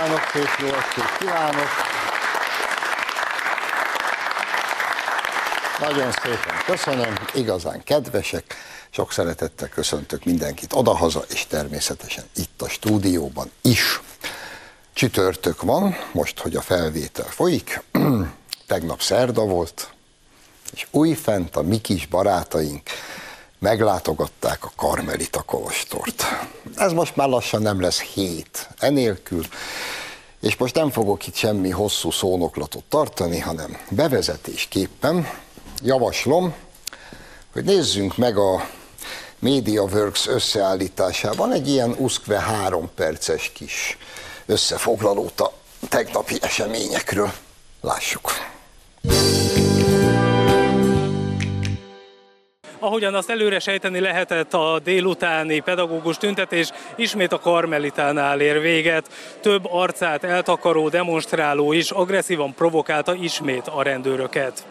kívánok, szép jó estét kívánok! Nagyon szépen köszönöm, igazán kedvesek, sok szeretettel köszöntök mindenkit odahaza, és természetesen itt a stúdióban is. Csütörtök van, most, hogy a felvétel folyik, tegnap szerda volt, és újfent a mi kis barátaink meglátogatták a Karmelita Kolostort. Ez most már lassan nem lesz hét enélkül, és most nem fogok itt semmi hosszú szónoklatot tartani, hanem bevezetésképpen javaslom, hogy nézzünk meg a MediaWorks összeállításában egy ilyen uszkve három perces kis összefoglalót a tegnapi eseményekről. Lássuk. Ahogyan azt előre sejteni lehetett, a délutáni pedagógus tüntetés ismét a Karmelitánál ér véget. Több arcát eltakaró demonstráló is agresszívan provokálta ismét a rendőröket.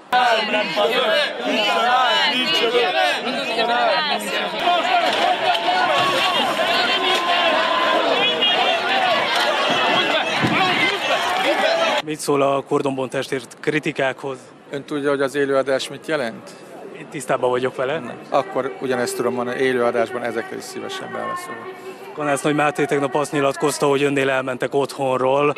Mit szól a kordonbontásért kritikákhoz? Ön tudja, hogy az élőadás mit jelent? Én tisztában vagyok vele. Akkor ugyanezt tudom mondani, élőadásban ezekre is szívesen válaszolok. Kanász Nagy Máté tegnap azt nyilatkozta, hogy önnél elmentek otthonról,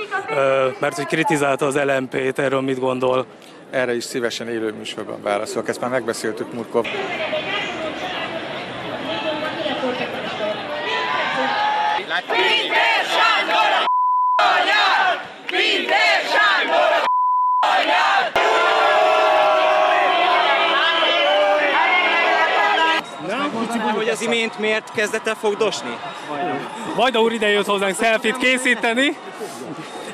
mert hogy kritizálta az LMP-t, erről mit gondol? Erre is szívesen élő műsorban válaszolok, ezt már megbeszéltük. Pintér Sándor a anyád! Sándor a anyád! Az imént miért kezdett el fogdosni? Vajda úr ide jött hozzánk selfit készíteni.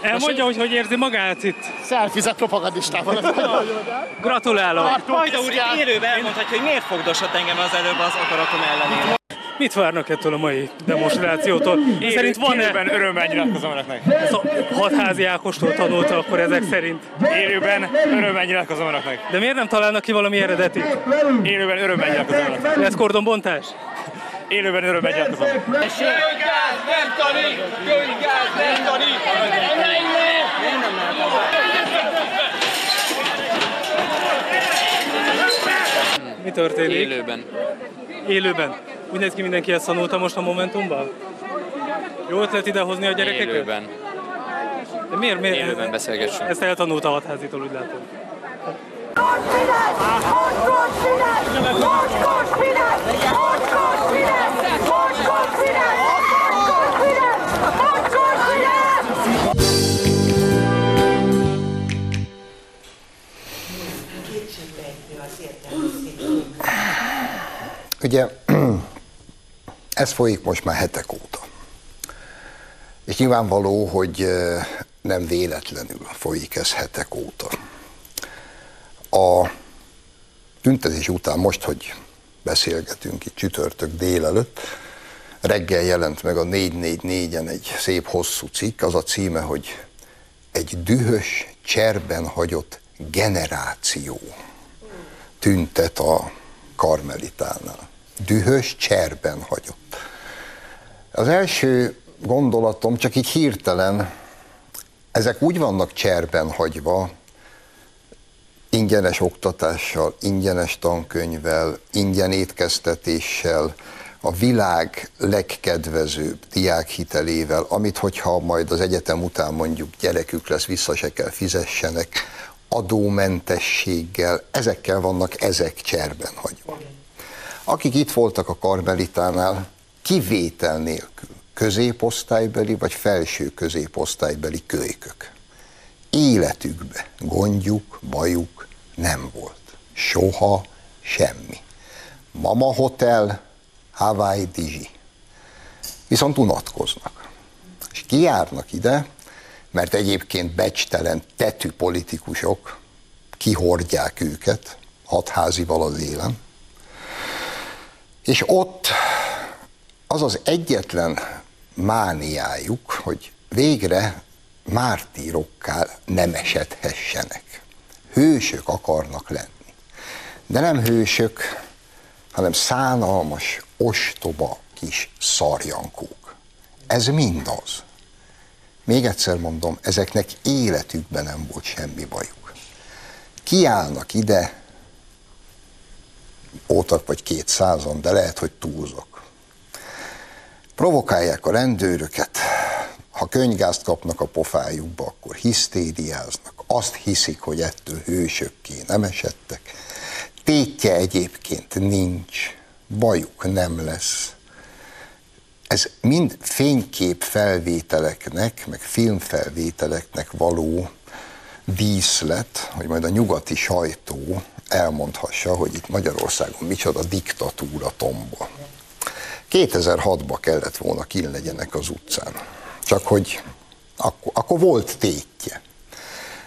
Elmondja, hogy hogy érzi magát itt. Szelfizet propagandistával. Gratulálok. Vajda úr élőben elmondhatja, hogy miért fogdosott engem az előbb az akaratom ellenére. Mit várnak ettől a mai demonstrációtól? Élő, szerint van-e? Élőben örömmel nyilatkozom önöknek. Ez a hatházi Ákostól tanulta akkor ezek szerint. Élőben örömmel nyilatkozom önöknek. De miért nem találnak ki valami eredetit? Élőben örömmel nyilatkozom önöknek. Lesz kordonbontás? Élőben örömmel nyilatkozom. Kölygáz nem tanít! Kölygáz nem tanít! Mi történik? Élőben. Élőben. Úgy néz ki mindenki ezt tanulta most a Momentumban? Jó ötlet idehozni a gyerekeket? Élőben. De miért? miért? Élőben beszélgessünk. Ezt eltanulta a hatházitól, úgy látom. Ugye ez folyik most már hetek óta. És nyilvánvaló, hogy nem véletlenül folyik ez hetek óta. A tüntetés után most, hogy beszélgetünk itt csütörtök délelőtt, reggel jelent meg a 444-en egy szép hosszú cikk, az a címe, hogy egy dühös, cserben hagyott generáció tüntet a karmelitánál. Dühös, cserben hagyott. Az első gondolatom, csak így hirtelen, ezek úgy vannak cserben hagyva, ingyenes oktatással, ingyenes tankönyvvel, ingyen étkeztetéssel, a világ legkedvezőbb diákhitelével, amit hogyha majd az egyetem után mondjuk gyerekük lesz, vissza se kell fizessenek, adómentességgel, ezekkel vannak ezek cserben hagyva. Akik itt voltak a Karmelitánál, kivétel nélkül középosztálybeli vagy felső középosztálybeli kölykök. Életükbe gondjuk, bajuk nem volt. Soha semmi. Mama Hotel, Hawaii Dizsi. Viszont unatkoznak. És kijárnak ide, mert egyébként becstelen tetű politikusok kihordják őket, hatházival az élen, és ott az az egyetlen mániájuk, hogy végre mártírokká nem esedhessenek. Hősök akarnak lenni. De nem hősök, hanem szánalmas, ostoba kis szarjankók. Ez mind az. még egyszer mondom, ezeknek életükben nem volt semmi bajuk. Kiállnak ide, voltak vagy kétszázan, de lehet, hogy túlzok. Provokálják a rendőröket, ha könygázt kapnak a pofájukba, akkor hisztériáznak, azt hiszik, hogy ettől hősökké nem esettek. Tétje egyébként nincs, bajuk nem lesz. Ez mind fénykép felvételeknek, meg filmfelvételeknek való díszlet, hogy majd a nyugati sajtó elmondhassa, hogy itt Magyarországon micsoda diktatúra tombol. 2006-ba kellett volna kin legyenek az utcán. Csak hogy akkor, akkor volt tétje.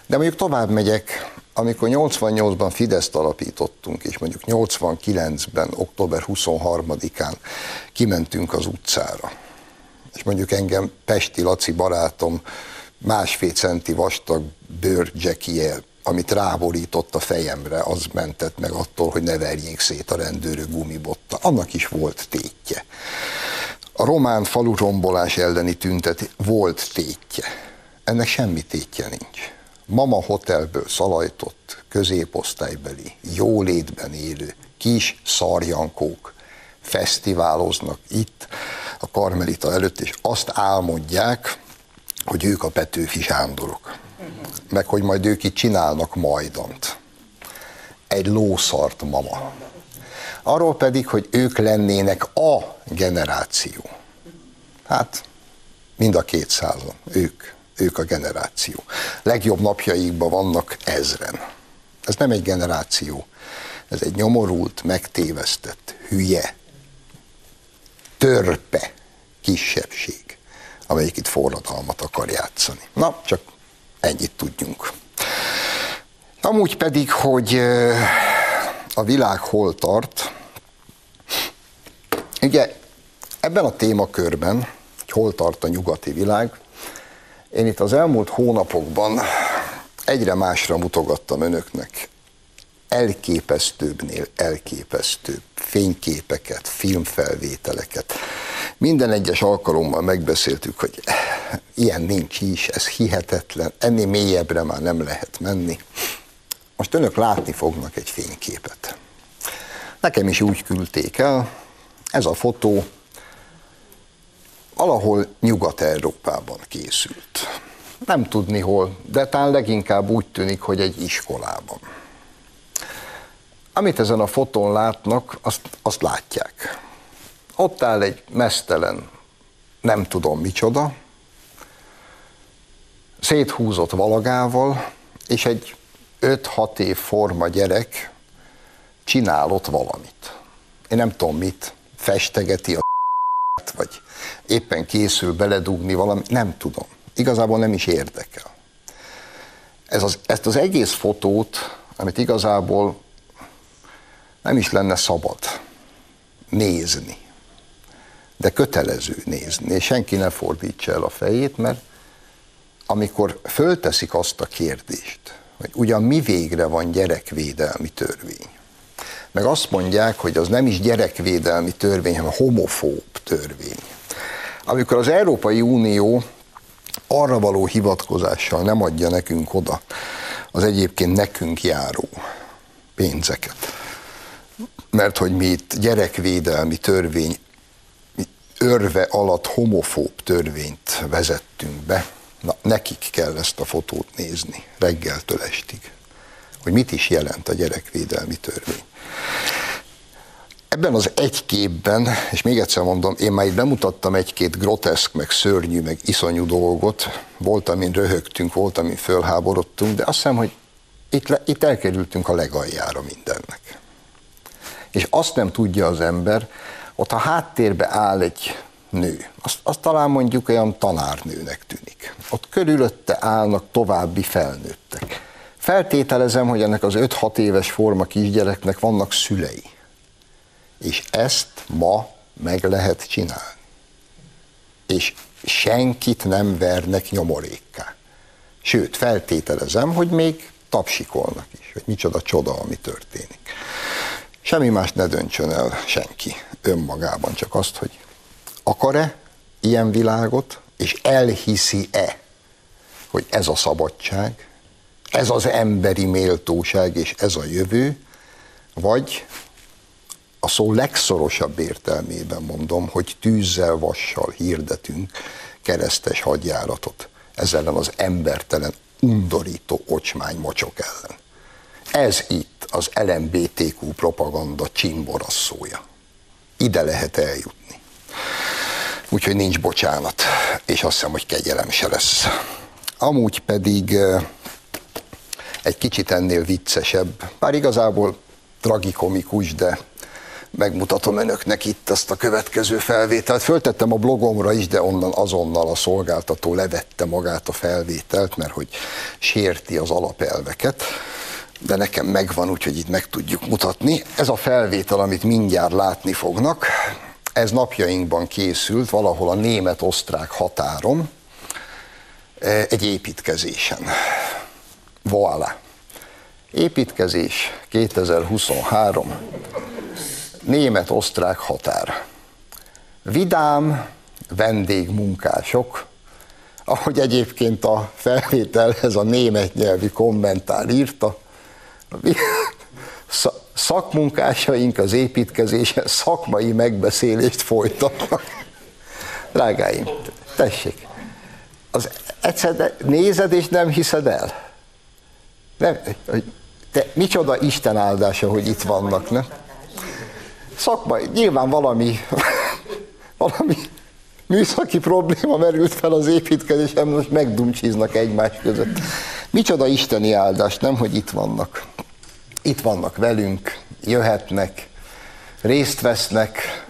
De mondjuk tovább megyek, amikor 88-ban Fideszt alapítottunk, és mondjuk 89-ben, október 23-án kimentünk az utcára, és mondjuk engem Pesti Laci barátom másfél centi vastag bőr amit ráborított a fejemre, az mentett meg attól, hogy ne verjék szét a rendőrök gumibotta. Annak is volt tétje. A román falu rombolás elleni tüntet volt tétje. Ennek semmi tétje nincs. Mama hotelből szalajtott, középosztálybeli, jólétben élő, kis szarjankók fesztiváloznak itt a Karmelita előtt, és azt álmodják, hogy ők a Petőfi Sándorok. Meg hogy majd ők itt csinálnak majdant. Egy lószart mama. Arról pedig, hogy ők lennének a generáció. Hát, mind a kétszázan, ők, ők a generáció. Legjobb napjaikban vannak ezren. Ez nem egy generáció, ez egy nyomorult, megtévesztett, hülye, törpe kisebbség, amelyik itt forradalmat akar játszani. Na, csak ennyit tudjunk. Amúgy pedig, hogy a világ hol tart, ugye ebben a témakörben, hogy hol tart a nyugati világ, én itt az elmúlt hónapokban egyre másra mutogattam önöknek elképesztőbbnél elképesztőbb fényképeket, filmfelvételeket. Minden egyes alkalommal megbeszéltük, hogy ilyen nincs is, ez hihetetlen, ennél mélyebbre már nem lehet menni. Most önök látni fognak egy fényképet. Nekem is úgy küldték el, ez a fotó valahol Nyugat-Európában készült. Nem tudni hol, de talán leginkább úgy tűnik, hogy egy iskolában. Amit ezen a fotón látnak, azt, azt látják. Ott áll egy mesztelen, nem tudom micsoda, széthúzott valagával, és egy 5-6 év forma gyerek csinál ott valamit. Én nem tudom mit, festegeti a vagy éppen készül beledugni valami, nem tudom. Igazából nem is érdekel. Ez az, ezt az egész fotót, amit igazából nem is lenne szabad nézni, de kötelező nézni, és senki ne fordítsa el a fejét, mert amikor fölteszik azt a kérdést, hogy ugyan mi végre van gyerekvédelmi törvény, meg azt mondják, hogy az nem is gyerekvédelmi törvény, hanem homofób törvény. Amikor az Európai Unió arra való hivatkozással nem adja nekünk oda az egyébként nekünk járó pénzeket, mert hogy mi itt gyerekvédelmi törvény örve alatt homofób törvényt vezettünk be, na nekik kell ezt a fotót nézni reggeltől estig, hogy mit is jelent a gyerekvédelmi törvény. Ebben az egy képben, és még egyszer mondom, én már itt bemutattam egy-két groteszk, meg szörnyű, meg iszonyú dolgot, volt, amin röhögtünk, volt, amin fölháborodtunk, de azt hiszem, hogy itt, le, itt elkerültünk a legaljára mindennek. És azt nem tudja az ember, ott a háttérbe áll egy nő, azt, azt talán mondjuk olyan tanárnőnek tűnik. Ott körülötte állnak további felnőttek. Feltételezem, hogy ennek az 5-6 éves forma kisgyereknek vannak szülei és ezt ma meg lehet csinálni. És senkit nem vernek nyomorékká. Sőt, feltételezem, hogy még tapsikolnak is, hogy micsoda csoda, ami történik. Semmi más ne döntsön el senki önmagában, csak azt, hogy akar-e ilyen világot, és elhiszi-e hogy ez a szabadság, ez az emberi méltóság és ez a jövő, vagy a szó legszorosabb értelmében mondom, hogy tűzzel, vassal hirdetünk keresztes hadjáratot ez ellen az embertelen, undorító ocsmány mocsok ellen. Ez itt az LMBTQ propaganda csimborasszója. Ide lehet eljutni. Úgyhogy nincs bocsánat, és azt hiszem, hogy kegyelem se lesz. Amúgy pedig egy kicsit ennél viccesebb, bár igazából tragikomikus, de megmutatom önöknek itt azt a következő felvételt. Föltettem a blogomra is, de onnan azonnal a szolgáltató levette magát a felvételt, mert hogy sérti az alapelveket de nekem megvan, úgyhogy itt meg tudjuk mutatni. Ez a felvétel, amit mindjárt látni fognak, ez napjainkban készült valahol a német-osztrák határon, eh, egy építkezésen. Voilà. Építkezés 2023, német-osztrák határ. Vidám vendégmunkások, ahogy egyébként a felvételhez a német nyelvi kommentár írta, szakmunkásaink az építkezésen szakmai megbeszélést folytatnak. Drágáim, tessék, az egyszer nézed és nem hiszed el. Nem, hogy te, micsoda Isten áldása, hogy itt vannak, ne? Szakmai, nyilván valami, valami műszaki probléma merült fel az építkezésen, most megdumcsiznak egymás között. Micsoda isteni áldás, nem, hogy itt vannak. Itt vannak velünk, jöhetnek, részt vesznek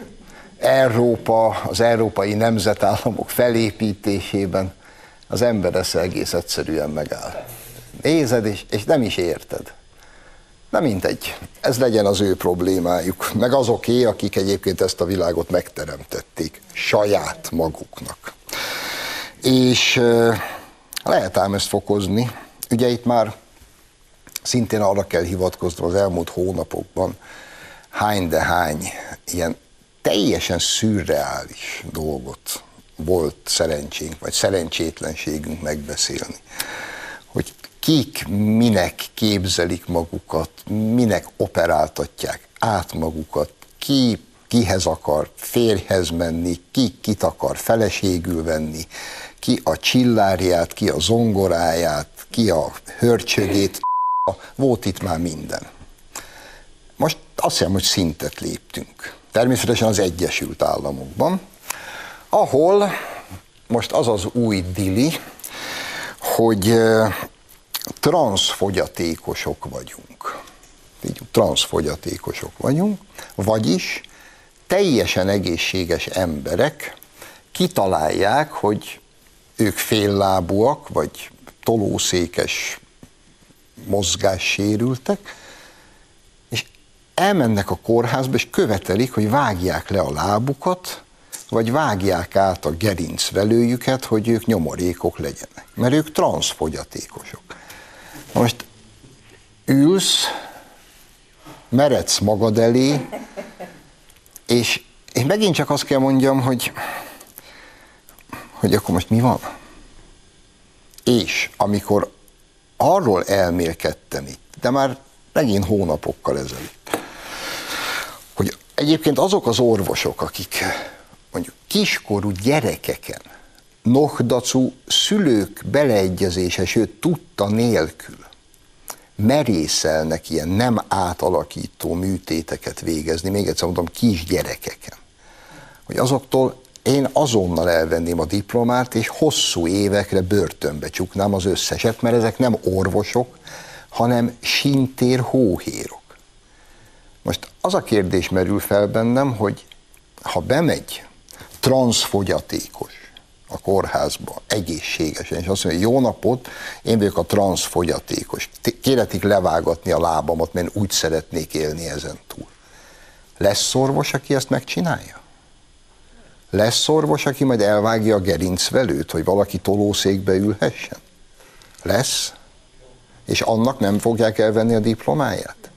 Európa, az európai nemzetállamok felépítésében. Az ember ezt egész egyszerűen megáll. Nézed, és, és nem is érted. Na mindegy, ez legyen az ő problémájuk, meg azoké, akik egyébként ezt a világot megteremtették saját maguknak. És lehet ám ezt fokozni. Ugye itt már szintén arra kell hivatkoznom az elmúlt hónapokban, hány de hány ilyen teljesen szürreális dolgot volt szerencsénk, vagy szerencsétlenségünk megbeszélni. Hogy kik minek képzelik magukat, minek operáltatják át magukat, ki kihez akar férjhez menni, ki kit akar feleségül venni, ki a csillárját, ki a zongoráját, ki a hörcsögét, volt itt már minden. Most azt hiszem, hogy szintet léptünk. Természetesen az Egyesült Államokban, ahol most az az új dili, hogy transzfogyatékosok vagyunk. Így, vagyunk, vagyis teljesen egészséges emberek kitalálják, hogy ők féllábúak, vagy tolószékes mozgássérültek, és elmennek a kórházba, és követelik, hogy vágják le a lábukat, vagy vágják át a gerincvelőjüket, hogy ők nyomorékok legyenek. Mert ők transzfogyatékosok. Most ülsz, meredsz magad elé, és én megint csak azt kell mondjam, hogy, hogy akkor most mi van? És amikor arról elmélkedtem itt, de már megint hónapokkal ezelőtt, hogy egyébként azok az orvosok, akik mondjuk kiskorú gyerekeken, nohdacú szülők beleegyezése, sőt tudta nélkül merészelnek ilyen nem átalakító műtéteket végezni, még egyszer mondom, kisgyerekeken. Hogy azoktól én azonnal elvenném a diplomát, és hosszú évekre börtönbe csuknám az összeset, mert ezek nem orvosok, hanem sintér hóhérok. Most az a kérdés merül fel bennem, hogy ha bemegy transzfogyatékos a kórházba egészségesen, és azt mondja, jó napot, én vagyok a transzfogyatékos, kéretik levágatni a lábamat, mert úgy szeretnék élni ezen túl. Lesz orvos, aki ezt megcsinálja? Lesz orvos, aki majd elvágja a gerincvelőt, hogy valaki tolószékbe ülhessen? Lesz? És annak nem fogják elvenni a diplomáját?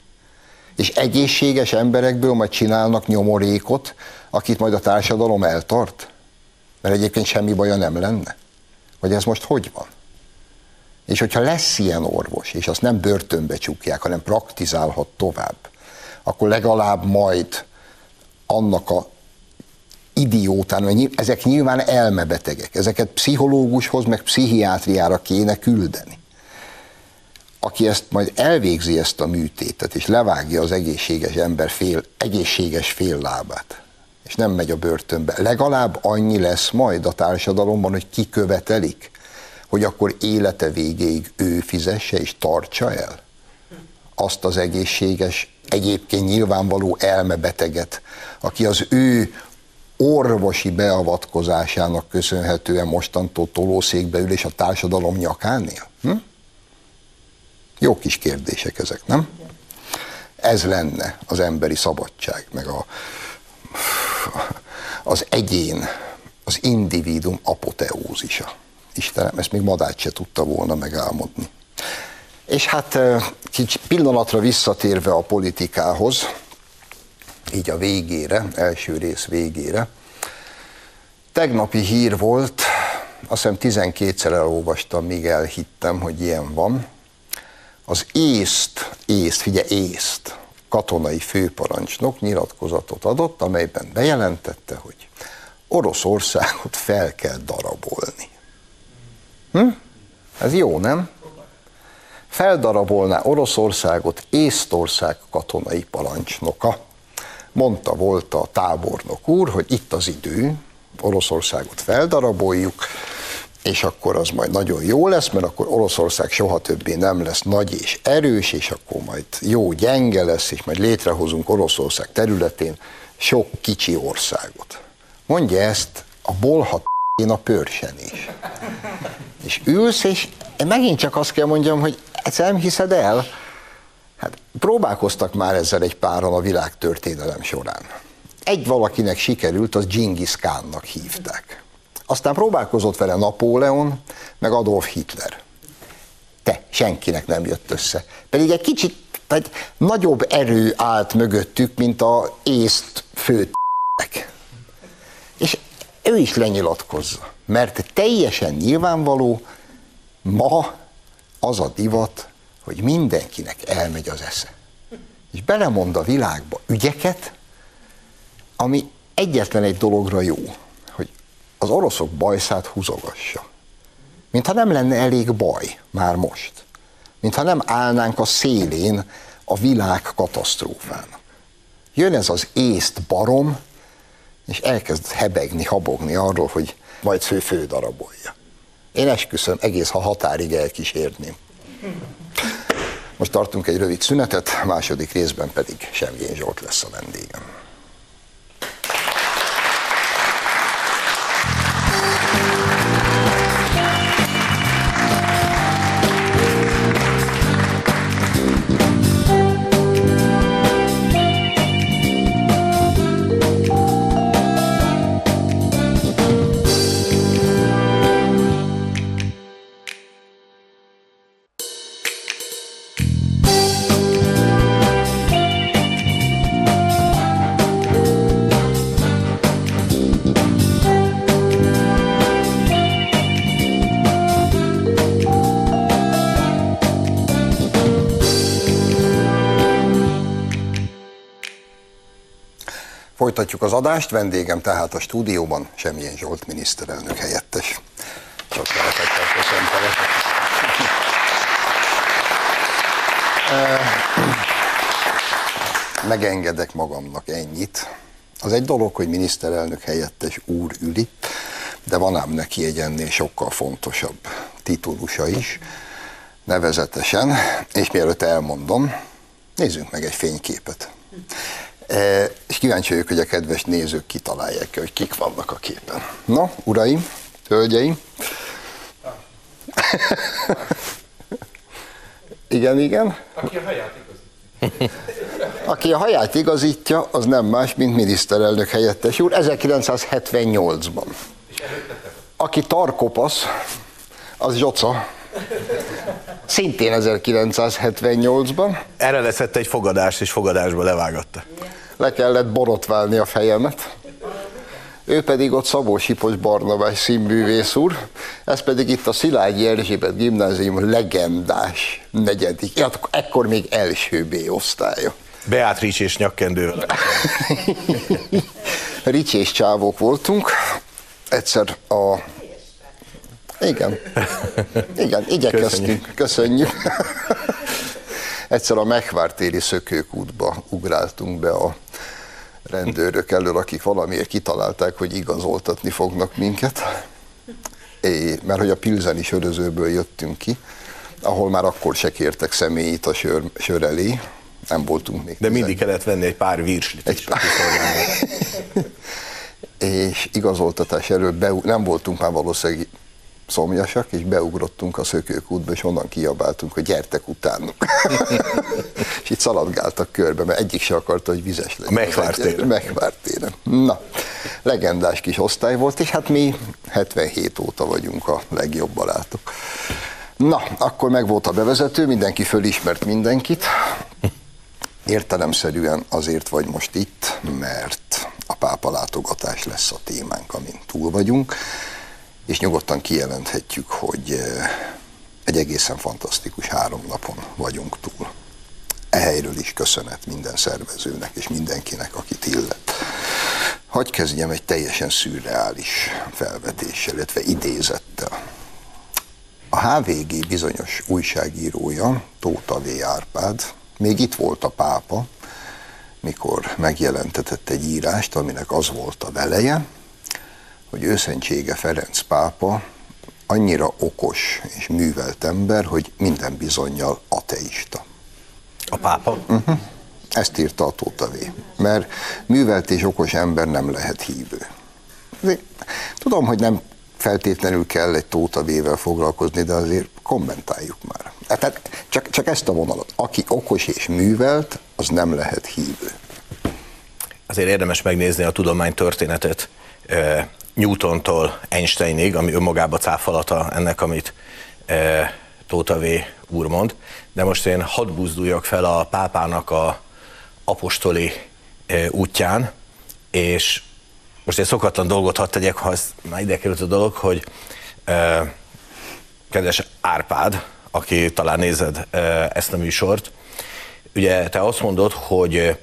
És egészséges emberekből majd csinálnak nyomorékot, akit majd a társadalom eltart? Mert egyébként semmi baja nem lenne. Vagy ez most hogy van? És hogyha lesz ilyen orvos, és azt nem börtönbe csukják, hanem praktizálhat tovább, akkor legalább majd annak a idiótán, mert ezek nyilván elmebetegek, ezeket pszichológushoz, meg pszichiátriára kéne küldeni. Aki ezt majd elvégzi ezt a műtétet, és levágja az egészséges ember fél, egészséges fél lábát, és nem megy a börtönbe, legalább annyi lesz majd a társadalomban, hogy kikövetelik, hogy akkor élete végéig ő fizesse és tartsa el azt az egészséges, egyébként nyilvánvaló elmebeteget, aki az ő orvosi beavatkozásának köszönhetően mostantól tolószékbe ül és a társadalom nyakánél? Hm? Jó kis kérdések ezek, nem? Ez lenne az emberi szabadság, meg a, az egyén, az individuum apoteózisa. Istenem, ezt még Madács se tudta volna megálmodni. És hát kicsi pillanatra visszatérve a politikához, így a végére, első rész végére, tegnapi hír volt, azt hiszem 12-szer elolvastam, míg elhittem, hogy ilyen van. Az észt, észt, figyelj, észt, katonai főparancsnok nyilatkozatot adott, amelyben bejelentette, hogy Oroszországot fel kell darabolni. Hm? Ez jó, nem? Feldarabolná Oroszországot Észtország katonai parancsnoka. Mondta volt a tábornok úr, hogy itt az idő, Oroszországot feldaraboljuk, és akkor az majd nagyon jó lesz, mert akkor Oroszország soha többé nem lesz nagy és erős, és akkor majd jó gyenge lesz, és majd létrehozunk Oroszország területén sok kicsi országot. Mondja ezt a bolhat én a pörsen is. És ülsz, és megint csak azt kell mondjam, hogy ezt nem hiszed el? Hát próbálkoztak már ezzel egy páran a világtörténelem során. Egy valakinek sikerült, az Genghis Khannak hívták. Aztán próbálkozott vele Napóleon, meg Adolf Hitler. Te, senkinek nem jött össze. Pedig egy kicsit, egy nagyobb erő állt mögöttük, mint a észt főt. És ő is lenyilatkozza, mert teljesen nyilvánvaló, ma az a divat, hogy mindenkinek elmegy az esze. És belemond a világba ügyeket, ami egyetlen egy dologra jó, hogy az oroszok bajszát húzogassa. Mintha nem lenne elég baj már most. Mintha nem állnánk a szélén a világ katasztrófának. Jön ez az észt barom, és elkezd hebegni, habogni arról, hogy majd fő fő darabolja. Én esküszöm, egész ha határig elkísérném. Most tartunk egy rövid szünetet, második részben pedig Semjén Zsolt lesz a vendégem. Folytatjuk az adást, vendégem tehát a stúdióban Semjén Zsolt miniszterelnök helyettes. Sok szeretettel köszöntelek. Megengedek magamnak ennyit. Az egy dolog, hogy miniszterelnök helyettes úr üli, de van ám neki egy ennél sokkal fontosabb titulusa is, nevezetesen, és mielőtt elmondom, nézzünk meg egy fényképet. E, és kíváncsi vagyok, hogy a kedves nézők kitalálják ki, hogy kik vannak a képen. Na, uraim, hölgyeim. igen, igen. Aki a haját igazítja. Aki a haját igazítja, az nem más, mint miniszterelnök helyettes úr 1978-ban. Aki tarkopasz, az Zsoca, szintén 1978-ban. Erre leszett egy fogadás, és fogadásba levágatta. Le kellett borotválni a fejemet. ő pedig ott Szabó Sipos Barnabás színművész úr, ez pedig itt a Szilágyi Erzsébet gimnázium legendás negyedik, hát ekkor még első B osztálya. Beatrice és nyakkendővel. Ricsi és csávók voltunk, egyszer a... Igen, igen, igyekeztünk, köszönjük. köszönjük. Egyszer a Mekvártéri szökőkútba ugráltunk be a rendőrök elől, akik valamiért kitalálták, hogy igazoltatni fognak minket, é, mert hogy a Pilzeni sörözőből jöttünk ki, ahol már akkor se kértek személyit a sör, sör elé, nem voltunk még. De mindig kellett venni egy pár virslit egy pár... és igazoltatás elől be, nem voltunk már valószínűleg szomjasak, és beugrottunk a szökőkútba, és onnan kiabáltunk, hogy gyertek utánuk. és itt szaladgáltak körbe, mert egyik se akarta, hogy vizes legyen. Megvártéren. Megvártéren. Na, legendás kis osztály volt, és hát mi 77 óta vagyunk a legjobb barátok. Na, akkor meg volt a bevezető, mindenki fölismert mindenkit. Értelemszerűen azért vagy most itt, mert a pápa látogatás lesz a témánk, amin túl vagyunk és nyugodtan kijelenthetjük, hogy eh, egy egészen fantasztikus három napon vagyunk túl. Ehelyről is köszönet minden szervezőnek és mindenkinek, akit illet. Hagy kezdjem egy teljesen szürreális felvetéssel, illetve idézettel. A HVG bizonyos újságírója, Tóta V. Árpád, még itt volt a pápa, mikor megjelentetett egy írást, aminek az volt a veleje, hogy őszentsége Ferenc pápa annyira okos és művelt ember, hogy minden bizonyal ateista. A pápa? Uh-huh. Ezt írta a Tóta v. Mert művelt és okos ember nem lehet hívő. Tudom, hogy nem feltétlenül kell egy Tóta V-vel foglalkozni, de azért kommentáljuk már. Tehát csak, csak ezt a vonalat. Aki okos és művelt, az nem lehet hívő. Azért érdemes megnézni a tudomány történetet Newtontól Einsteinig, ami önmagába cáfolata ennek, amit e, Tóta V. úr mond. De most én hadd buzduljak fel a pápának a apostoli e, útján, és most egy szokatlan dolgot hadd tegyek, ha ez már ide került a dolog, hogy e, kedves Árpád, aki talán nézed e, ezt a műsort, ugye te azt mondod, hogy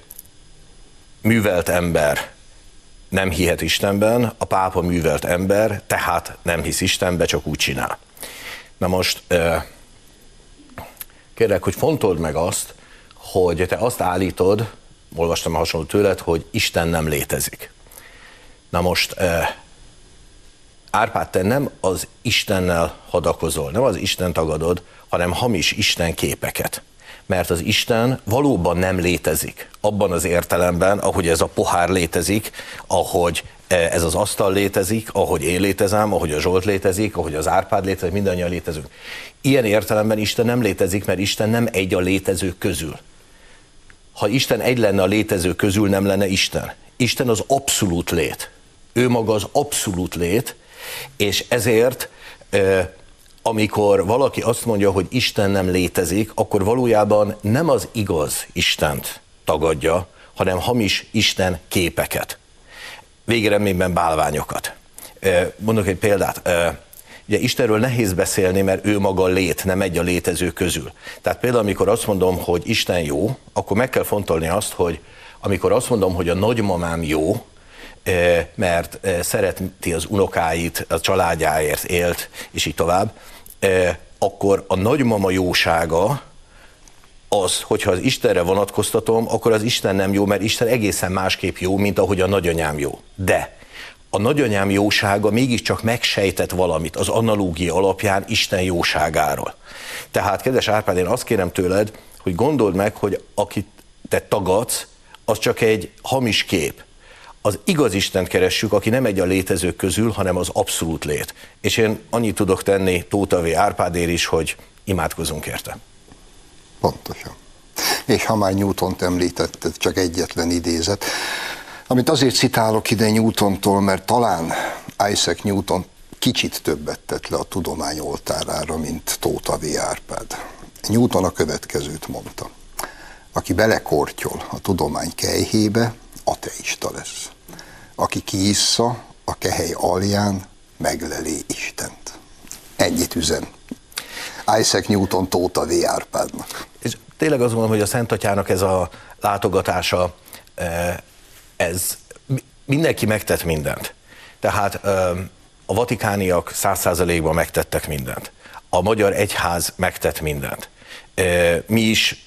művelt ember nem hihet Istenben, a pápa művelt ember, tehát nem hisz Istenbe, csak úgy csinál. Na most kérlek, hogy fontold meg azt, hogy te azt állítod, olvastam a hasonló tőled, hogy Isten nem létezik. Na most Árpád, te nem az Istennel hadakozol, nem az Isten tagadod, hanem hamis Isten képeket mert az Isten valóban nem létezik. Abban az értelemben, ahogy ez a pohár létezik, ahogy e, ez az asztal létezik, ahogy én létezem, ahogy a Zsolt létezik, ahogy az Árpád létezik, mindannyian létezünk. Ilyen értelemben Isten nem létezik, mert Isten nem egy a létezők közül. Ha Isten egy lenne a létezők közül, nem lenne Isten. Isten az abszolút lét. Ő maga az abszolút lét, és ezért e, amikor valaki azt mondja, hogy Isten nem létezik, akkor valójában nem az igaz Istent tagadja, hanem hamis Isten képeket. Végereményben bálványokat. Mondok egy példát. Ugye Istenről nehéz beszélni, mert ő maga lét, nem egy a létező közül. Tehát például, amikor azt mondom, hogy Isten jó, akkor meg kell fontolni azt, hogy amikor azt mondom, hogy a nagymamám jó, mert szereti az unokáit, a családjáért élt, és így tovább, akkor a nagymama jósága az, hogyha az Istenre vonatkoztatom, akkor az Isten nem jó, mert Isten egészen másképp jó, mint ahogy a nagyanyám jó. De a nagyanyám jósága mégiscsak megsejtett valamit az analógia alapján Isten jóságáról. Tehát, kedves Árpád, én azt kérem tőled, hogy gondold meg, hogy akit te tagadsz, az csak egy hamis kép az igaz Istent keressük, aki nem egy a létezők közül, hanem az abszolút lét. És én annyit tudok tenni Tóta V. Árpádér is, hogy imádkozunk érte. Pontosan. És ha már Newton-t említetted, csak egyetlen idézet, amit azért citálok ide Newtontól, mert talán Isaac Newton kicsit többet tett le a tudomány oltárára, mint Tóta V. Árpád. Newton a következőt mondta. Aki belekortyol a tudomány kejhébe, ateista lesz. Aki kiissza kehely alján megleli Istent. Ennyit üzen. Isaac Newton Tóta V. Árpádnak. És tényleg azt gondolom, hogy a Szent Atyának ez a látogatása, eh, ez mindenki megtett mindent. Tehát eh, a vatikániak száz százalékban megtettek mindent. A magyar egyház megtett mindent. Mi is,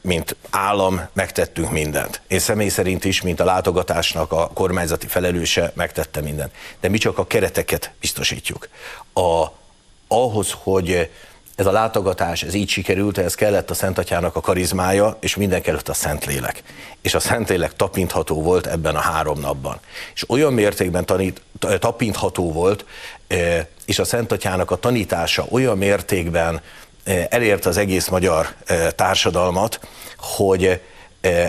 mint állam megtettünk mindent. Én személy szerint is, mint a látogatásnak a kormányzati felelőse megtette mindent. De mi csak a kereteket biztosítjuk. A, ahhoz, hogy ez a látogatás, ez így sikerült, ez kellett a Szent Atyának a karizmája, és minden kellett a Szentlélek. És a Szentlélek tapintható volt ebben a három napban. És olyan mértékben tanít, tapintható volt, és a Szent Atyának a tanítása olyan mértékben elérte az egész magyar társadalmat, hogy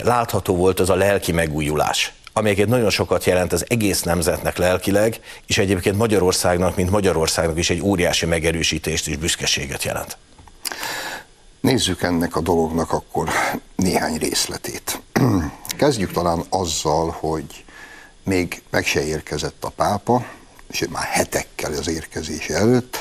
látható volt az a lelki megújulás amelyeket nagyon sokat jelent az egész nemzetnek lelkileg, és egyébként Magyarországnak, mint Magyarországnak is egy óriási megerősítést és büszkeséget jelent. Nézzük ennek a dolognak akkor néhány részletét. Kezdjük talán azzal, hogy még meg se érkezett a pápa, és már hetekkel az érkezése előtt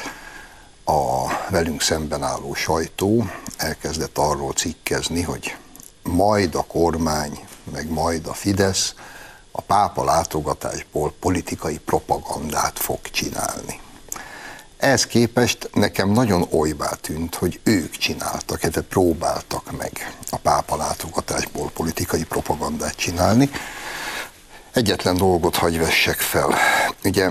a velünk szemben álló sajtó elkezdett arról cikkezni, hogy majd a kormány, meg majd a Fidesz a pápa látogatásból politikai propagandát fog csinálni. Ehhez képest nekem nagyon olybá tűnt, hogy ők csináltak, illetve próbáltak meg a pápa látogatásból politikai propagandát csinálni. Egyetlen dolgot hagy vessek fel. Ugye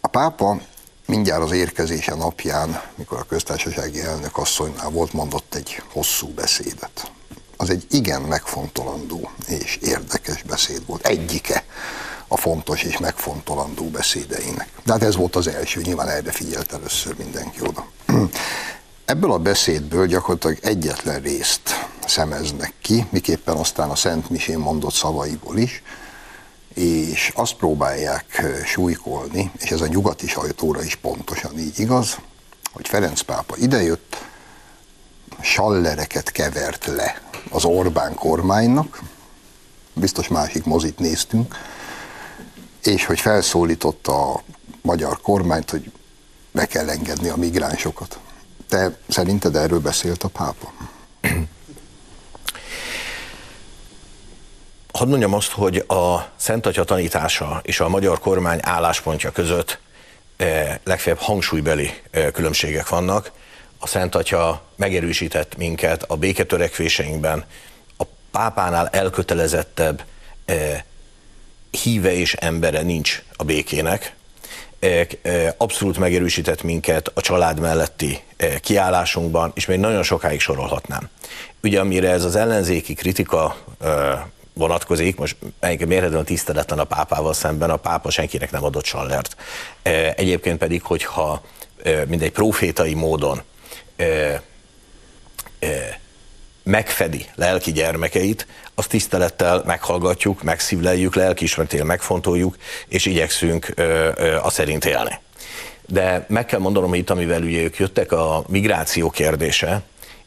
a pápa mindjárt az érkezése napján, mikor a köztársasági elnök asszonynál volt, mondott egy hosszú beszédet az egy igen megfontolandó és érdekes beszéd volt. Egyike a fontos és megfontolandó beszédeinek. De hát ez volt az első, nyilván erre figyelt először mindenki oda. Ebből a beszédből gyakorlatilag egyetlen részt szemeznek ki, miképpen aztán a Szent Misén mondott szavaiból is, és azt próbálják súlykolni, és ez a nyugati sajtóra is pontosan így igaz, hogy Ferenc pápa idejött, sallereket kevert le az Orbán kormánynak, biztos másik mozit néztünk, és hogy felszólította a magyar kormányt, hogy be kell engedni a migránsokat. Te szerinted erről beszélt a pápa? Hadd mondjam azt, hogy a Szent Atya tanítása és a magyar kormány álláspontja között eh, legfeljebb hangsúlybeli eh, különbségek vannak a Szent Atya megerősített minket a béketörekvéseinkben, a pápánál elkötelezettebb eh, híve és embere nincs a békének. Abszolút megerősített minket a család melletti kiállásunkban, és még nagyon sokáig sorolhatnám. Ugye amire ez az ellenzéki kritika vonatkozik, most mérhetően tiszteletlen a pápával szemben, a pápa senkinek nem adott sallert. Egyébként pedig, hogyha mindegy profétai módon megfedi lelki gyermekeit, azt tisztelettel meghallgatjuk, megszívleljük, lelkiismeretél megfontoljuk, és igyekszünk a szerint élni. De meg kell mondanom, itt, amivel ugye ők jöttek, a migráció kérdése,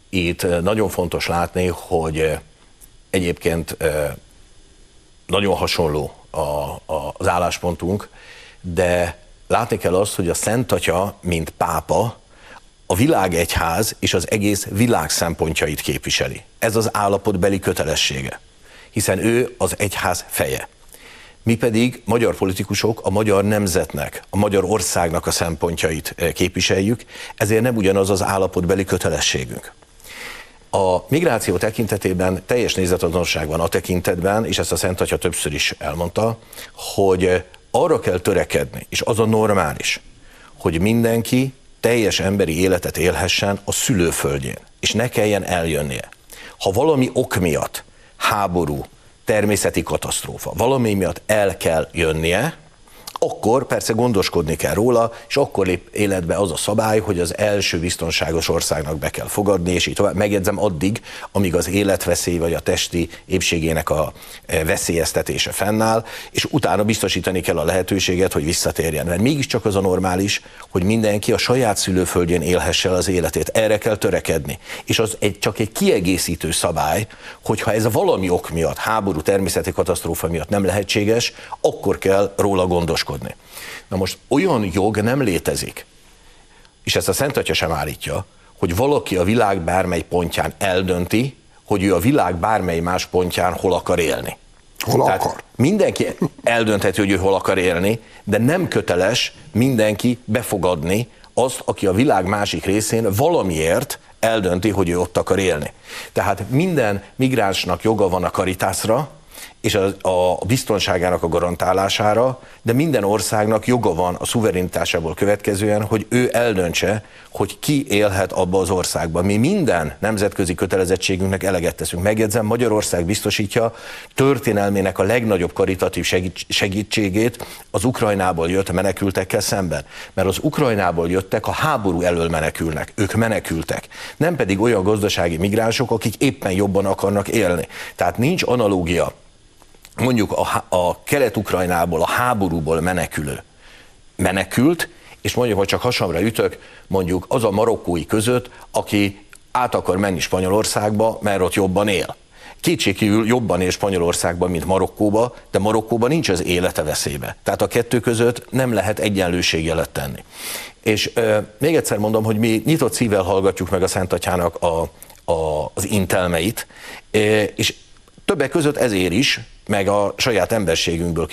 itt nagyon fontos látni, hogy egyébként nagyon hasonló a, a, az álláspontunk, de látni kell azt, hogy a Szent Atya, mint pápa, a világegyház és az egész világ szempontjait képviseli. Ez az állapotbeli kötelessége, hiszen ő az egyház feje. Mi pedig, magyar politikusok, a magyar nemzetnek, a magyar országnak a szempontjait képviseljük, ezért nem ugyanaz az állapotbeli kötelességünk. A migráció tekintetében teljes nézetadonság van a tekintetben, és ezt a Szent Atya többször is elmondta, hogy arra kell törekedni, és az a normális, hogy mindenki teljes emberi életet élhessen a szülőföldjén, és ne kelljen eljönnie. Ha valami ok miatt, háború, természeti katasztrófa, valami miatt el kell jönnie, akkor persze gondoskodni kell róla, és akkor lép életbe az a szabály, hogy az első biztonságos országnak be kell fogadni, és így tovább. Megjegyzem addig, amíg az életveszély vagy a testi épségének a e, veszélyeztetése fennáll, és utána biztosítani kell a lehetőséget, hogy visszatérjen. Mert mégiscsak az a normális, hogy mindenki a saját szülőföldjén élhesse az életét. Erre kell törekedni. És az egy, csak egy kiegészítő szabály, hogyha ez valami ok miatt, háború, természeti katasztrófa miatt nem lehetséges, akkor kell róla gondoskodni okoskodni. Na most olyan jog nem létezik, és ezt a Szent Atya sem állítja, hogy valaki a világ bármely pontján eldönti, hogy ő a világ bármely más pontján hol akar élni. Hol Tehát akar? Mindenki eldöntheti, hogy ő hol akar élni, de nem köteles mindenki befogadni azt, aki a világ másik részén valamiért eldönti, hogy ő ott akar élni. Tehát minden migránsnak joga van a karitászra, és a, a biztonságának a garantálására, de minden országnak joga van a szuverenitásából következően, hogy ő eldöntse, hogy ki élhet abba az országban. Mi minden nemzetközi kötelezettségünknek eleget teszünk. Megjegyzem, Magyarország biztosítja történelmének a legnagyobb karitatív segítségét az Ukrajnából jött menekültekkel szemben. Mert az Ukrajnából jöttek, a háború elől menekülnek. Ők menekültek. Nem pedig olyan gazdasági migránsok, akik éppen jobban akarnak élni. Tehát nincs analógia mondjuk a, a kelet-ukrajnából, a háborúból menekülő menekült, és mondjuk, hogy csak hasamra ütök, mondjuk az a marokkói között, aki át akar menni Spanyolországba, mert ott jobban él. Kétségkívül jobban él Spanyolországban, mint Marokkóba, de Marokkóban nincs az élete veszélybe. Tehát a kettő között nem lehet egyenlőségjelet tenni. És euh, még egyszer mondom, hogy mi nyitott szívvel hallgatjuk meg a Szent Atyának a, a, az intelmeit, és többek között ezért is, meg a saját emberségünkből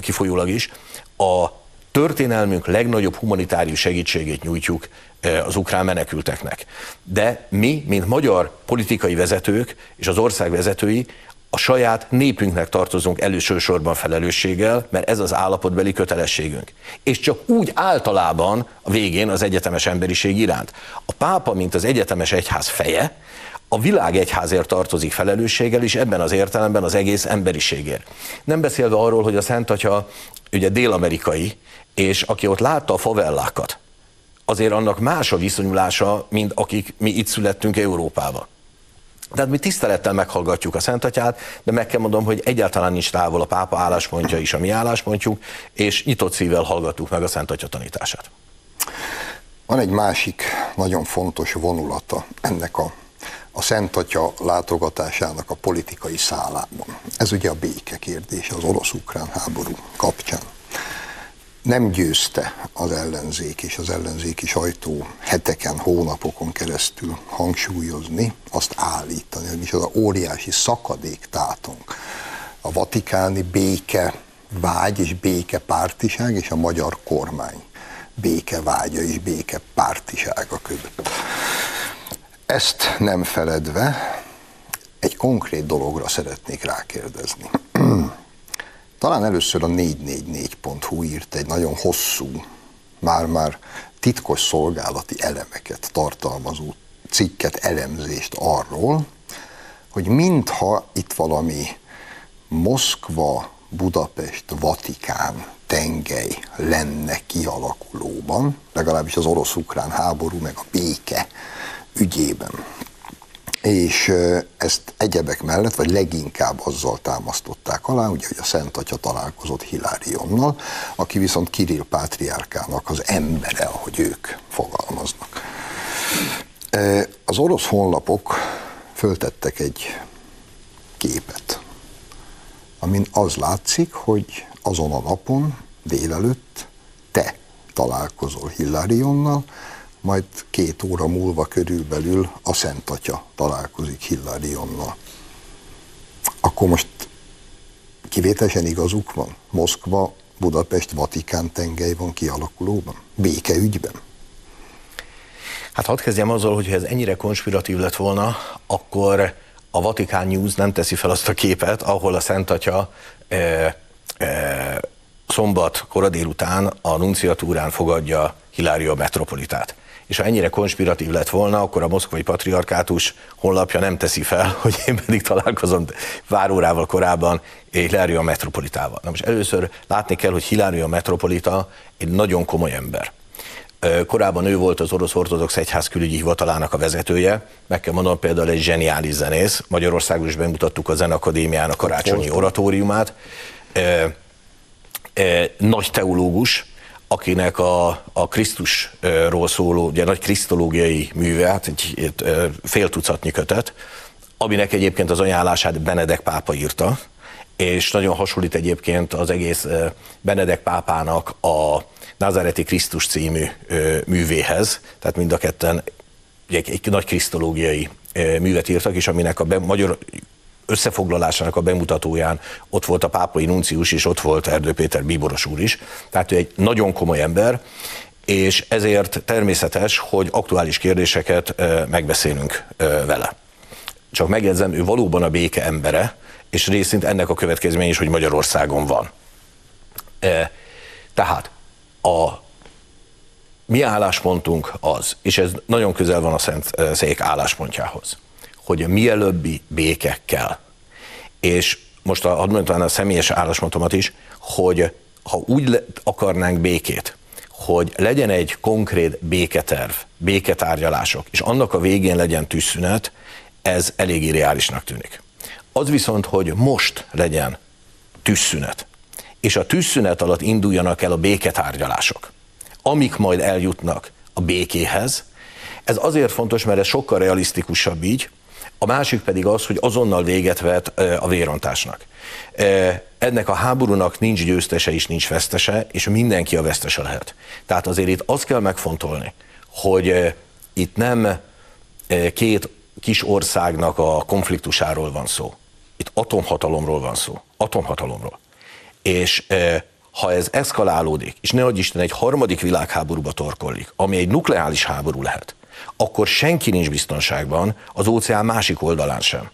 kifolyólag is, a történelmünk legnagyobb humanitárius segítségét nyújtjuk eh, az ukrán menekülteknek. De mi, mint magyar politikai vezetők és az ország vezetői, a saját népünknek tartozunk elősősorban felelősséggel, mert ez az állapotbeli kötelességünk. És csak úgy általában a végén az egyetemes emberiség iránt. A pápa, mint az egyetemes egyház feje, a világ egyházért tartozik felelősséggel, és ebben az értelemben az egész emberiségért. Nem beszélve arról, hogy a Szent Atya ugye dél-amerikai, és aki ott látta a favellákat, azért annak más a viszonyulása, mint akik mi itt születtünk Európában. Tehát mi tisztelettel meghallgatjuk a Szent Atyát, de meg kell mondom, hogy egyáltalán nincs távol a pápa álláspontja is a mi álláspontjuk, és nyitott szívvel hallgattuk meg a Szent Atya tanítását. Van egy másik nagyon fontos vonulata ennek a a Szent Atya látogatásának a politikai szálában. Ez ugye a béke kérdése az orosz-ukrán háború kapcsán. Nem győzte az ellenzék és az ellenzéki sajtó heteken, hónapokon keresztül hangsúlyozni, azt állítani, hogy is az a óriási szakadék tátunk. A vatikáni béke vágy és béke pártiság és a magyar kormány béke vágya és béke pártisága között. Ezt nem feledve, egy konkrét dologra szeretnék rákérdezni. Talán először a 444.hu írt egy nagyon hosszú, már-már titkos szolgálati elemeket tartalmazó cikket, elemzést arról, hogy mintha itt valami Moszkva, Budapest, Vatikán tengely lenne kialakulóban, legalábbis az orosz-ukrán háború, meg a béke ügyében. És ezt egyebek mellett, vagy leginkább azzal támasztották alá, ugye, hogy a Szent Atya találkozott Hilárionnal, aki viszont Kirill Pátriárkának az embere, ahogy ők fogalmaznak. Az orosz honlapok föltettek egy képet, amin az látszik, hogy azon a napon, délelőtt te találkozol Hilárionnal, majd két óra múlva körülbelül a Szent Atya találkozik Hillarionnal. Akkor most kivételesen igazuk van? Moszkva, Budapest, Vatikán tengely van kialakulóban? Békeügyben? Hát hadd kezdjem azzal, hogy ha ez ennyire konspiratív lett volna, akkor a Vatikán News nem teszi fel azt a képet, ahol a Szent Atya e, e, szombat kora délután a nunciatúrán fogadja Hilária metropolitát és ha ennyire konspiratív lett volna, akkor a moszkvai patriarkátus honlapja nem teszi fel, hogy én pedig találkozom pár órával korábban Hilária metropolitával. Na most először látni kell, hogy Hilária metropolita egy nagyon komoly ember. Korábban ő volt az orosz ortodox egyház külügyi hivatalának a vezetője, meg kell mondanom például egy zseniális zenész. Magyarországon is bemutattuk a Zenakadémiának karácsonyi oratóriumát. Nagy teológus, akinek a, a Krisztusról szóló, ugye nagy krisztológiai műve, hát egy, egy fél tucatnyi kötet, aminek egyébként az ajánlását Benedek pápa írta, és nagyon hasonlít egyébként az egész Benedek pápának a Nazareti Krisztus című művéhez, tehát mind a ketten egy, egy nagy krisztológiai művet írtak, és aminek a be, magyar összefoglalásának a bemutatóján ott volt a pápai nuncius, és ott volt Erdő Péter Bíboros úr is. Tehát ő egy nagyon komoly ember, és ezért természetes, hogy aktuális kérdéseket megbeszélünk vele. Csak megjegyzem, ő valóban a béke embere, és részint ennek a következmény is, hogy Magyarországon van. Tehát a mi álláspontunk az, és ez nagyon közel van a Szent Szék álláspontjához, hogy a mielőbbi béke kell. És most a, mondtam a személyes álláspontomat is, hogy ha úgy le, akarnánk békét, hogy legyen egy konkrét béketerv, béketárgyalások, és annak a végén legyen tűzszünet, ez elég irreálisnak tűnik. Az viszont, hogy most legyen tűzszünet, és a tűzszünet alatt induljanak el a béketárgyalások, amik majd eljutnak a békéhez, ez azért fontos, mert ez sokkal realisztikusabb így, a másik pedig az, hogy azonnal véget vet a vérontásnak. Ennek a háborúnak nincs győztese és nincs vesztese, és mindenki a vesztese lehet. Tehát azért itt azt kell megfontolni, hogy itt nem két kis országnak a konfliktusáról van szó. Itt atomhatalomról van szó. Atomhatalomról. És ha ez eszkalálódik, és ne Isten egy harmadik világháborúba torkollik, ami egy nukleáris háború lehet, akkor senki nincs biztonságban az óceán másik oldalán sem.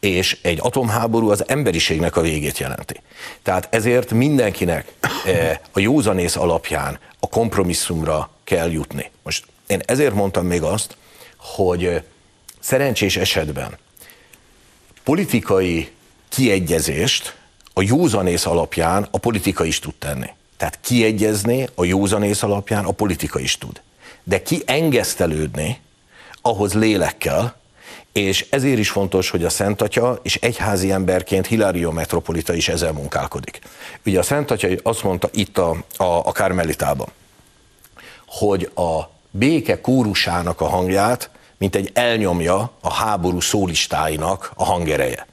És egy atomháború az emberiségnek a végét jelenti. Tehát ezért mindenkinek eh, a józanész alapján a kompromisszumra kell jutni. Most én ezért mondtam még azt, hogy eh, szerencsés esetben politikai kiegyezést a józanész alapján a politika is tud tenni. Tehát kiegyezni a józanész alapján a politika is tud. De kiengesztelődni ahhoz lélekkel, és ezért is fontos, hogy a Szent Atya és egyházi emberként Hilario Metropolita is ezzel munkálkodik. Ugye a Szent Atya azt mondta itt a, a, a Kármelitában, hogy a béke kórusának a hangját, mint egy elnyomja a háború szólistáinak a hangereje.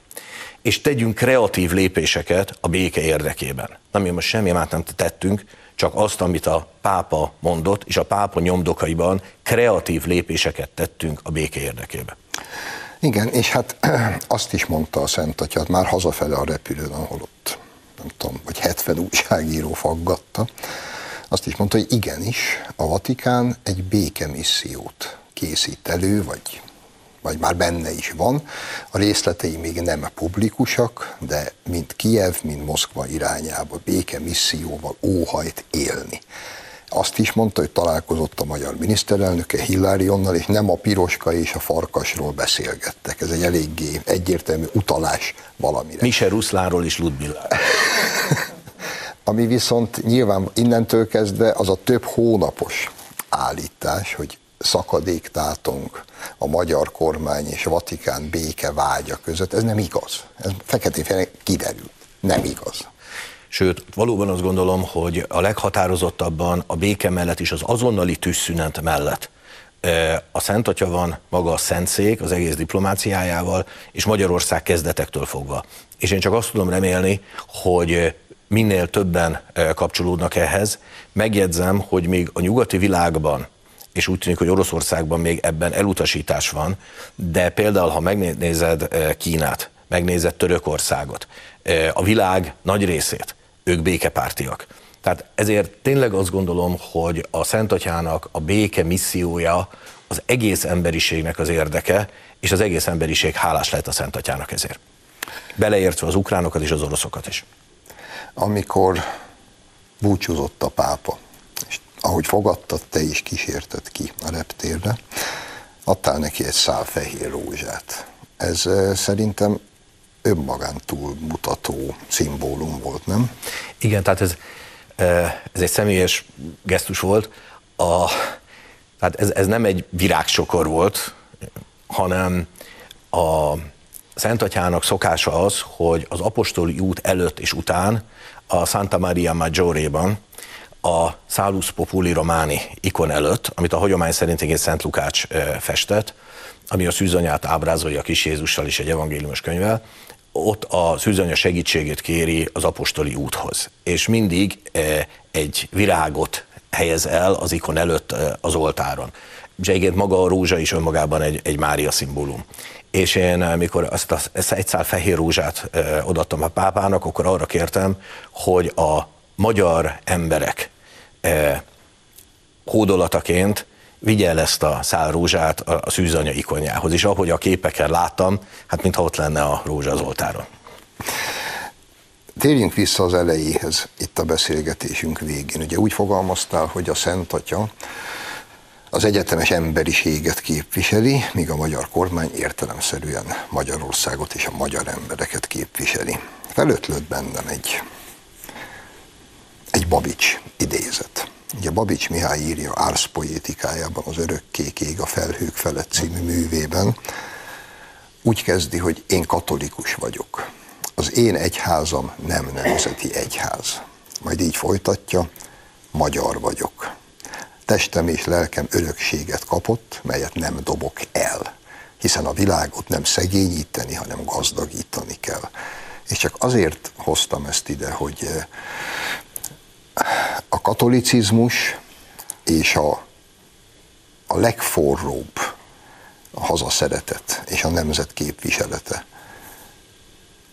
És tegyünk kreatív lépéseket a béke érdekében. Na mi most semmi más nem tettünk, csak azt, amit a pápa mondott, és a pápa nyomdokaiban kreatív lépéseket tettünk a béke érdekében. Igen, és hát azt is mondta a Szent Atyát már hazafele a repülőn, ahol nem tudom, vagy 70 újságíró faggatta, azt is mondta, hogy igenis, a Vatikán egy békemissziót készít elő, vagy vagy már benne is van. A részletei még nem publikusak, de mind Kiev, mind Moszkva irányába béke misszióval óhajt élni. Azt is mondta, hogy találkozott a magyar miniszterelnöke Hillárionnal, és nem a piroska és a farkasról beszélgettek. Ez egy eléggé egyértelmű utalás valamire. Mise Ruszláról is Ludmilla. Ami viszont nyilván innentől kezdve az a több hónapos állítás, hogy szakadéktáltunk a magyar kormány és a Vatikán béke vágya között. Ez nem igaz. Ez feketén kiderül. Nem igaz. Sőt, valóban azt gondolom, hogy a leghatározottabban a béke mellett is az azonnali tűzszünet mellett a Szent Atya van, maga a Szentszék az egész diplomáciájával, és Magyarország kezdetektől fogva. És én csak azt tudom remélni, hogy minél többen kapcsolódnak ehhez. Megjegyzem, hogy még a nyugati világban és úgy tűnik, hogy Oroszországban még ebben elutasítás van, de például, ha megnézed eh, Kínát, megnézed Törökországot, eh, a világ nagy részét, ők békepártiak. Tehát ezért tényleg azt gondolom, hogy a Szent Atyának a béke missziója az egész emberiségnek az érdeke, és az egész emberiség hálás lehet a Szent Atyának ezért. Beleértve az ukránokat és az oroszokat is. Amikor búcsúzott a pápa, ahogy fogadtad, te is kísérted ki a reptérre, adtál neki egy szál fehér rózsát. Ez szerintem önmagán túlmutató szimbólum volt, nem? Igen, tehát ez, ez egy személyes gesztus volt. A, tehát ez, ez nem egy virágsokor volt, hanem a Szent Atyának szokása az, hogy az apostoli út előtt és után a Santa Maria Maggiore-ban a Salus Populi Romani ikon előtt, amit a hagyomány szerint egy Szent Lukács festett, ami a szűzanyát ábrázolja a kis Jézussal és egy evangéliumos könyvvel, ott a szűzanya segítségét kéri az apostoli úthoz, és mindig egy virágot helyez el az ikon előtt az oltáron. És egyébként maga a rózsa is önmagában egy, egy Mária szimbólum. És én, amikor azt, ezt egy szál fehér rózsát odaadtam a pápának, akkor arra kértem, hogy a magyar emberek eh, hódolataként vigye el ezt a szál rózsát a, szűzanya ikonjához, és ahogy a képeken láttam, hát mintha ott lenne a rózsa az oltáron. Térjünk vissza az elejéhez, itt a beszélgetésünk végén. Ugye úgy fogalmaztál, hogy a Szent Atya az egyetemes emberiséget képviseli, míg a magyar kormány értelemszerűen Magyarországot és a magyar embereket képviseli. Felötlött bennem egy, egy Babics idézet. Ugye Babics Mihály írja Ársz poétikájában, az Örökkék ég a felhők felett című művében, úgy kezdi, hogy én katolikus vagyok. Az én egyházam nem nemzeti egyház. Majd így folytatja, magyar vagyok. Testem és lelkem örökséget kapott, melyet nem dobok el, hiszen a világot nem szegényíteni, hanem gazdagítani kell. És csak azért hoztam ezt ide, hogy eh, a katolicizmus és a, a legforróbb a hazaszeretet és a nemzet képviselete,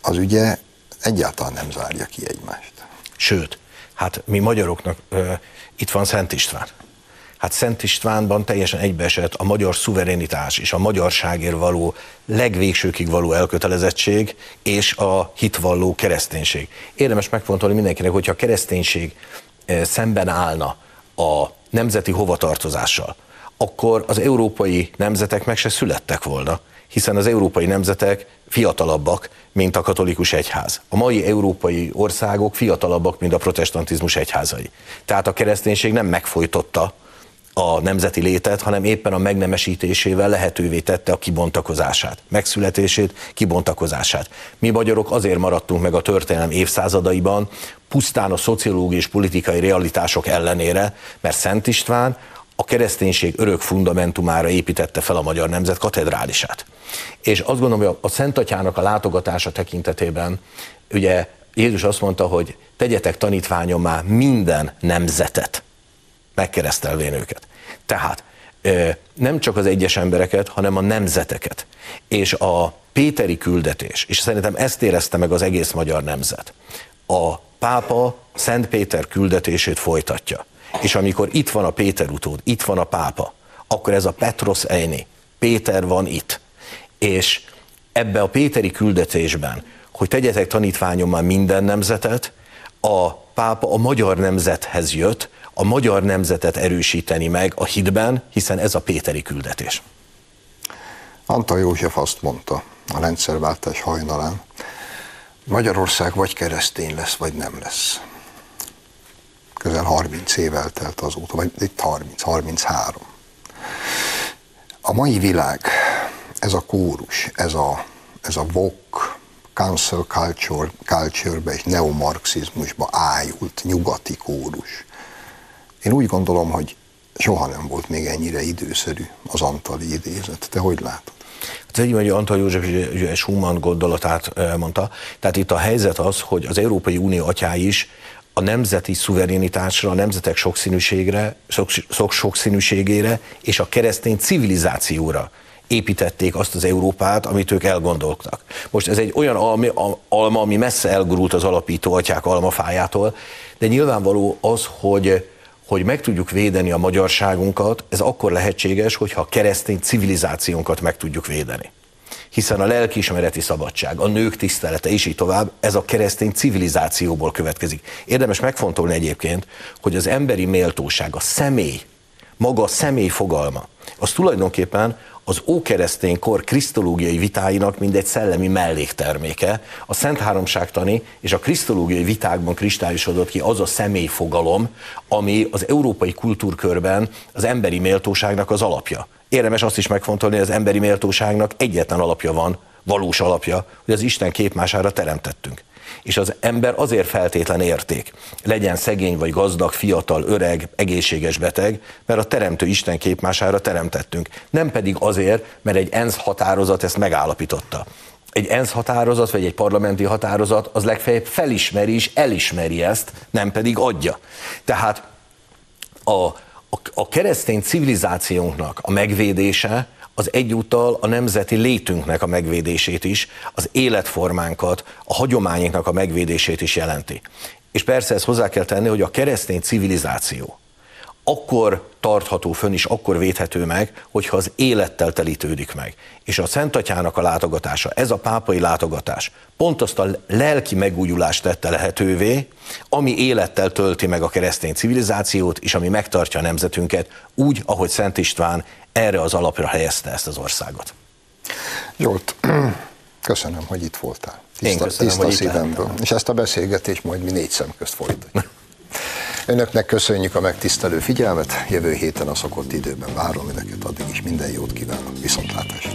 az ugye egyáltalán nem zárja ki egymást. Sőt, hát mi magyaroknak uh, itt van Szent István. Hát Szent Istvánban teljesen egybeesett a magyar szuverenitás és a magyarságért való legvégsőkig való elkötelezettség és a hitvalló kereszténység. Érdemes megfontolni mindenkinek, hogyha a kereszténység szemben állna a nemzeti hovatartozással, akkor az európai nemzetek meg se születtek volna, hiszen az európai nemzetek fiatalabbak, mint a katolikus egyház. A mai európai országok fiatalabbak, mint a protestantizmus egyházai. Tehát a kereszténység nem megfojtotta a nemzeti létet, hanem éppen a megnemesítésével lehetővé tette a kibontakozását, megszületését, kibontakozását. Mi magyarok azért maradtunk meg a történelem évszázadaiban, pusztán a szociológiai és politikai realitások ellenére, mert Szent István a kereszténység örök fundamentumára építette fel a magyar nemzet katedrálisát. És azt gondolom, hogy a Szent Atyának a látogatása tekintetében, ugye Jézus azt mondta, hogy tegyetek tanítványommá minden nemzetet, megkeresztelvén őket. Tehát nem csak az egyes embereket, hanem a nemzeteket. És a Péteri küldetés, és szerintem ezt érezte meg az egész magyar nemzet. A pápa Szent Péter küldetését folytatja. És amikor itt van a Péter utód, itt van a pápa, akkor ez a Petros Eini, Péter van itt. És ebbe a Péteri küldetésben, hogy tegyetek tanítványommal minden nemzetet, a pápa a magyar nemzethez jött, a magyar nemzetet erősíteni meg a hitben, hiszen ez a Péteri küldetés. Antal József azt mondta a rendszerváltás hajnalán, Magyarország vagy keresztény lesz, vagy nem lesz. Közel 30 év eltelt azóta, vagy itt 30, 33. A mai világ, ez a kórus, ez a, ez a vok, cancel culture, culture-be és neomarxizmusba ájult nyugati kórus, én úgy gondolom, hogy soha nem volt még ennyire időszerű az Antali idézet. Te hogy látod? Hát egy hogy Antal József Schumann gondolatát mondta. Tehát itt a helyzet az, hogy az Európai Unió atyái is a nemzeti szuverenitásra, a nemzetek sokszínűségre, sok, sokszínűségére és a keresztény civilizációra építették azt az Európát, amit ők elgondoltak. Most ez egy olyan alma, alma ami messze elgurult az alapító atyák almafájától, de nyilvánvaló az, hogy hogy meg tudjuk védeni a magyarságunkat, ez akkor lehetséges, hogyha a keresztény civilizációnkat meg tudjuk védeni. Hiszen a lelkiismereti szabadság, a nők tisztelete és így tovább, ez a keresztény civilizációból következik. Érdemes megfontolni egyébként, hogy az emberi méltóság, a személy, maga a személy fogalma, az tulajdonképpen az ókeresztény kor krisztológiai vitáinak mindegy szellemi mellékterméke. A Szent Háromságtani és a krisztológiai vitákban kristályosodott ki az a személyfogalom, ami az európai kultúrkörben az emberi méltóságnak az alapja. Érdemes azt is megfontolni, hogy az emberi méltóságnak egyetlen alapja van, valós alapja, hogy az Isten képmására teremtettünk és az ember azért feltétlen érték, legyen szegény vagy gazdag, fiatal, öreg, egészséges, beteg, mert a teremtő Isten képmására teremtettünk. Nem pedig azért, mert egy ENSZ határozat ezt megállapította. egy ENSZ határozat, vagy egy parlamenti határozat, az legfeljebb felismeri és elismeri ezt, nem pedig adja. Tehát a, a, a keresztény civilizációnknak a megvédése az egyúttal a nemzeti létünknek a megvédését is, az életformánkat, a hagyományoknak a megvédését is jelenti. És persze ezt hozzá kell tenni, hogy a keresztény civilizáció akkor tartható fönn és akkor védhető meg, hogyha az élettel telítődik meg. És a Szent Atyának a látogatása, ez a pápai látogatás pont azt a lelki megújulást tette lehetővé, ami élettel tölti meg a keresztény civilizációt, és ami megtartja a nemzetünket úgy, ahogy Szent István erre az alapra helyezte ezt az országot. Zsolt, köszönöm, hogy itt voltál. Tiszta, Én köszönöm, tiszta hogy itt szívemből. És ezt a beszélgetést majd mi négy szem közt folytatjuk. Önöknek köszönjük a megtisztelő figyelmet, jövő héten a szokott időben várom önöket, addig is minden jót kívánok, viszontlátásra!